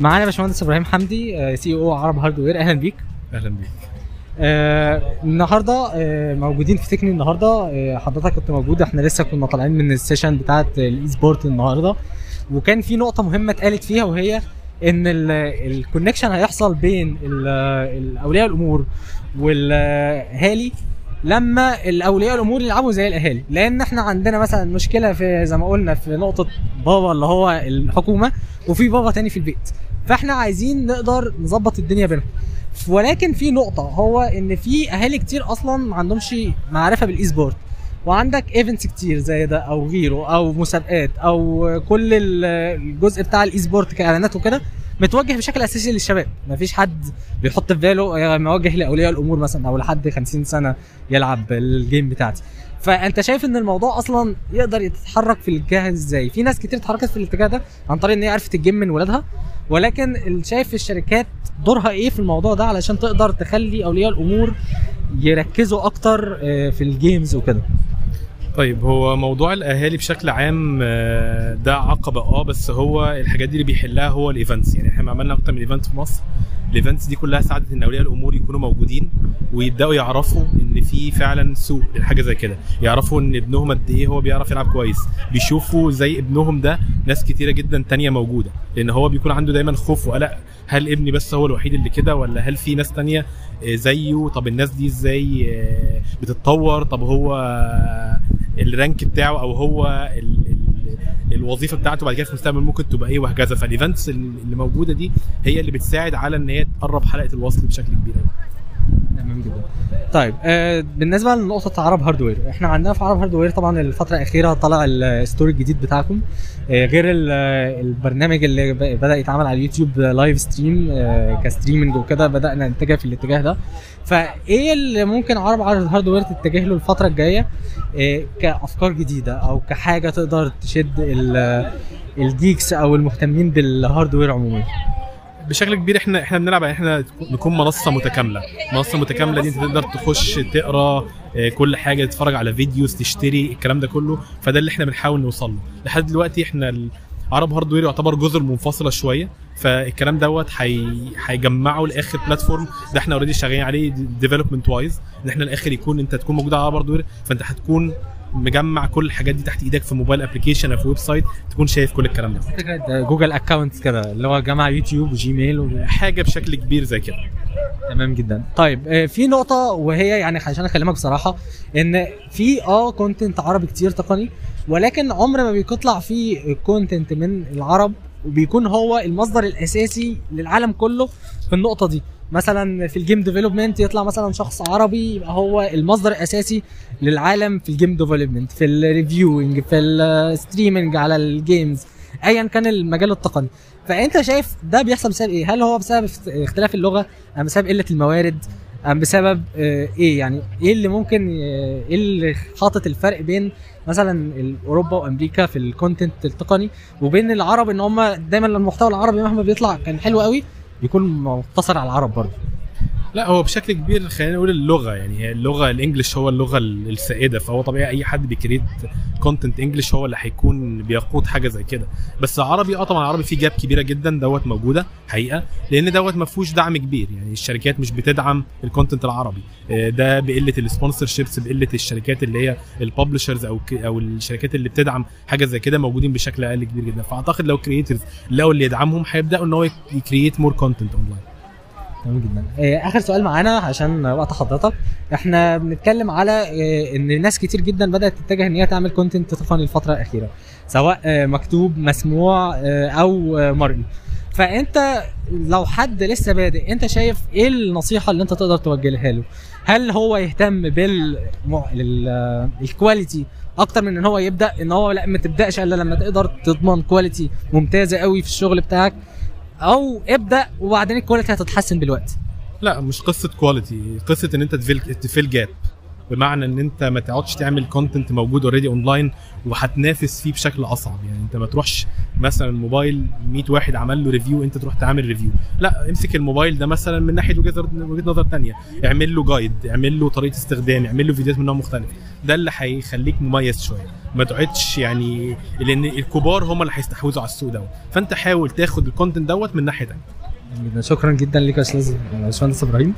معانا باشمهندس إبراهيم حمدي CEO عرب هاردوير. أهلا بيك. أهلا بيك. آه النهارده آه موجودين في تكني النهارده. آه حضرتك كنت موجود إحنا لسه كنا طالعين من ال session بتاعه ال e-sport النهارده. وكان في نقطة مهمة اتقالت فيها وهي إن ال connection هيحصل بين أولياء الأمور والأهالي لما الأولياء الأمور يلعبوا زي الأهالي. لأن إحنا عندنا مثلا مشكلة في زي ما قلنا في نقطة بابا اللي هو الحكومة وفي بابا تاني في البيت. فاحنا عايزين نقدر نظبط الدنيا بينهم. ولكن في نقطة هو إن في أهالي كتير أصلا ما عندهمش معرفة بال esports وعندك events كتير زي ده أو غيره أو مسابقات أو كل ال- الجزء بتاع ال esports كإعلانات وكده متوجه بشكل أساسي للشباب. مفيش حد بيحط في باله موجه لأولياء الأمور مثلا أو لحد 50 سنة يلعب ال game بتاعتي. فأنت شايف إن الموضوع أصلا يقدر يتحرك في الاتجاه إزاي؟ في ناس كتير اتحركت في الاتجاه ده عن طريق إن هي عرفت ال game من ولادها ولكن شايف الشركات دورها إيه في الموضوع ده علشان تقدر تخلي أولياء الأمور يركزوا أكتر آه، في ال games وكده؟ طيب هو موضوع الأهالي بشكل عام آه، ده عقبة آه بس هو الحاجات دي اللي بيحلها هو ال events. يعني إحنا عملنا أكتر من event في مصر. ال events دي كلها ساعدت إن أولياء الأمور يكونوا موجودين ويبدأوا يعرفوا إن في فعلا سوق لحاجه زي كده. يعرفوا إن ابنهم قد إيه هو بيعرف يلعب كويس. بيشوفوا زي ابنهم ده ناس كتيرة جدا تانية موجودة. لأن هو بيكون عنده دايما خوف وقلق هل ابني بس هو الوحيد اللي كده ولا هل في ناس تانية آه، زيه؟ طب الناس دي إزاي آه، بتتطور؟ طب هو ال rank بتاعه أو هو ال ال الوظيفة بتاعته بعد كده في المستقبل ممكن تبقى إيه وهكذا. فال events اللي موجودة دي هي اللي بتساعد على إن هي تقرب حلقة الوصل بشكل كبير قوي تمام جدا. طيب آه بالنسبة لنقطة عرب هاردوير إحنا عندنا في عرب هاردوير طبعا الفترة الأخيرة طلع ال store الجديد بتاعكم آه غير ال- البرنامج اللي بدأ يتعمل على اليوتيوب live stream آه ك streaming وكده بدأنا نتجه في الاتجاه ده. فإيه اللي ممكن عرب هاردوير تتجه له الفترة الجاية؟ كأفكار جديدة أو كحاجة تقدر تشد ال- ال geeks أو المهتمين بال hardware عموما. بشكل كبير إحنا إحنا بنلعب على إحنا نكون منصة متكاملة. منصة متكاملة دي انت تقدر تخش تقرا آه، كل حاجة تتفرج على videos تشتري الكلام ده كله. فده اللي إحنا بنحاول نوصل له. لحد دلوقتي إحنا عرب هاردوير يعتبر جزر منفصلة شوية. فالكلام دوت هي- هيجمعه لآخر platform ده إحنا already شغالين عليه development wise إن إحنا الآخر يكون انت تكون موجود على عرب هاردوير فانت هتكون مجمع كل الحاجات دي تحت إيدك في mobile application أو في website تكون شايف كل الكلام ده. فكرة Google account كده اللي هو جمع يوتيوب وجيميل و... حاجة بشكل كبير زي كده. تمام جدا. طيب آه، في نقطة وهي يعني عشان أكلمك بصراحة إن في آه content عربي كتير تقني ولكن عمر ما بيطلع فيه content من العرب وبيكون هو المصدر الأساسي للعالم كله في النقطة دي. مثلا في ال game development يطلع مثلا شخص عربي يبقى هو المصدر الأساسي للعالم في ال game development في ال reviewing في ال streaming على ال games ايا كان المجال التقني. فأنت شايف ده بيحصل بسبب إيه؟ هل هو بسبب اخت- اختلاف اللغة؟ أم بسبب قلة الموارد؟ أم بسبب آه، إيه يعني؟ إيه اللي ممكن آه، إيه اللي حاطط الفرق بين مثلا أوروبا وأمريكا في ال content التقني وبين العرب؟ إن هم دايما المحتوى العربي مهما بيطلع كان حلو قوي بيكون مقتصر على العرب برضه. لا هو بشكل كبير خلينا نقول اللغة يعني هي اللغة ال English هو اللغة ال- السائدة فهو طبيعي أي حد بي create content English هو اللي هيكون بيقود حاجة زي كده. بس عربي آه طبعا العربي فيه gap كبيرة جدا دوت موجودة حقيقة لأن دوت ما فيهوش دعم كبير يعني الشركات مش بتدعم ال content العربي. آه، ده بقلة ال sponsorships بقلة الشركات اللي هي ال publishers أو أو الشركات اللي بتدعم حاجة زي كده موجودين بشكل أقل كبير جدا. فأعتقد لو creators لقوا اللي يدعمهم هيبدأوا إن هو ي create more content online تمام جدا. آه، آخر سؤال معانا عشان وقت حضرتك. إحنا بنتكلم على آه، إن ناس كتير جدا بدأت تتجه إن هي تعمل content تقني الفترة الأخيرة سواء آه، مكتوب مسموع أو مرئي فأنت لو حد لسه بادئ أنت شايف إيه النصيحة اللي أنت تقدر توجهها له؟ هل هو يهتم بال ال- آه، ال quality أكتر من إن هو يبدأ؟ إن هو لأ ما تبدأش إلا لما تقدر تضمن quality ممتازة قوي في الشغل بتاعك. أو ابدأ وبعدين ال quality هتتحسن بالوقت لا مش قصة quality قصة إن أنت ت fill ت fill gap بمعنى إن أنت ما تقعدش تعمل content موجود already online وهتنافس فيه بشكل أصعب. يعني أنت ما تروحش مثلا موبايل 100 واحد عمل له review أنت تروح تعمل review لا امسك الموبايل ده مثلا من ناحية وجهة وجهة نظر تانية. اعمل له جايد اعمل له طريقة استخدام اعمل له فيديوهات من نوع مختلف. ده اللي هيخليك مميز شوية. ما تقعدش يعني لأن الكبار هم اللي هيستحوذوا على السوق دوت فأنت حاول تاخد الكونتنت دوت من ناحية تانية. جدا شكرا جدا ليك يا أستاذ باشمهندس إبراهيم